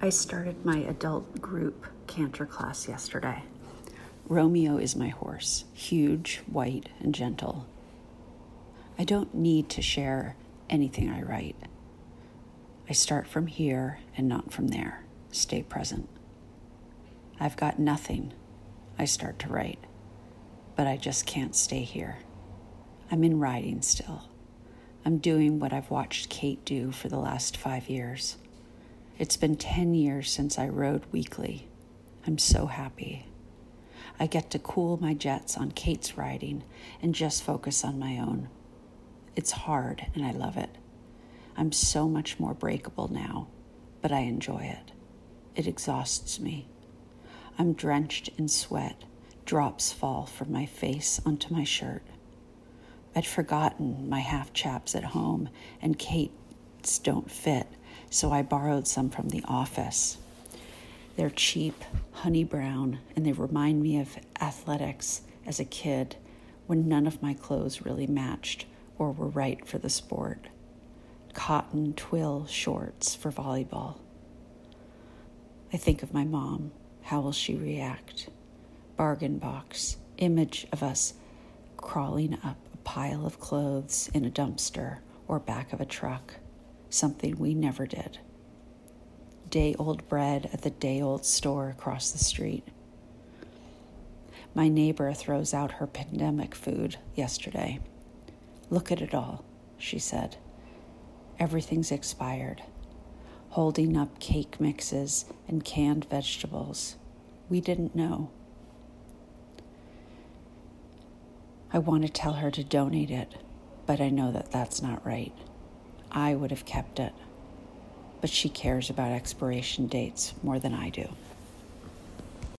I started my adult group canter class yesterday. Romeo is my horse, huge, white, and gentle. I don't need to share anything I write. I start from here and not from there. Stay present. I've got nothing. I start to write, but I just can't stay here. I'm in writing still. I'm doing what I've watched Kate do for the last five years. It's been 10 years since I rode weekly. I'm so happy. I get to cool my jets on Kate's riding and just focus on my own. It's hard and I love it. I'm so much more breakable now, but I enjoy it. It exhausts me. I'm drenched in sweat. Drops fall from my face onto my shirt. I'd forgotten my half chaps at home, and Kate's don't fit, so I borrowed some from the office. They're cheap, honey brown, and they remind me of athletics as a kid when none of my clothes really matched or were right for the sport. Cotton twill shorts for volleyball. I think of my mom. How will she react? Bargain box, image of us crawling up a pile of clothes in a dumpster or back of a truck, something we never did. Day old bread at the day old store across the street. My neighbor throws out her pandemic food yesterday. Look at it all, she said. Everything's expired. Holding up cake mixes and canned vegetables. We didn't know. I want to tell her to donate it, but I know that that's not right. I would have kept it, but she cares about expiration dates more than I do.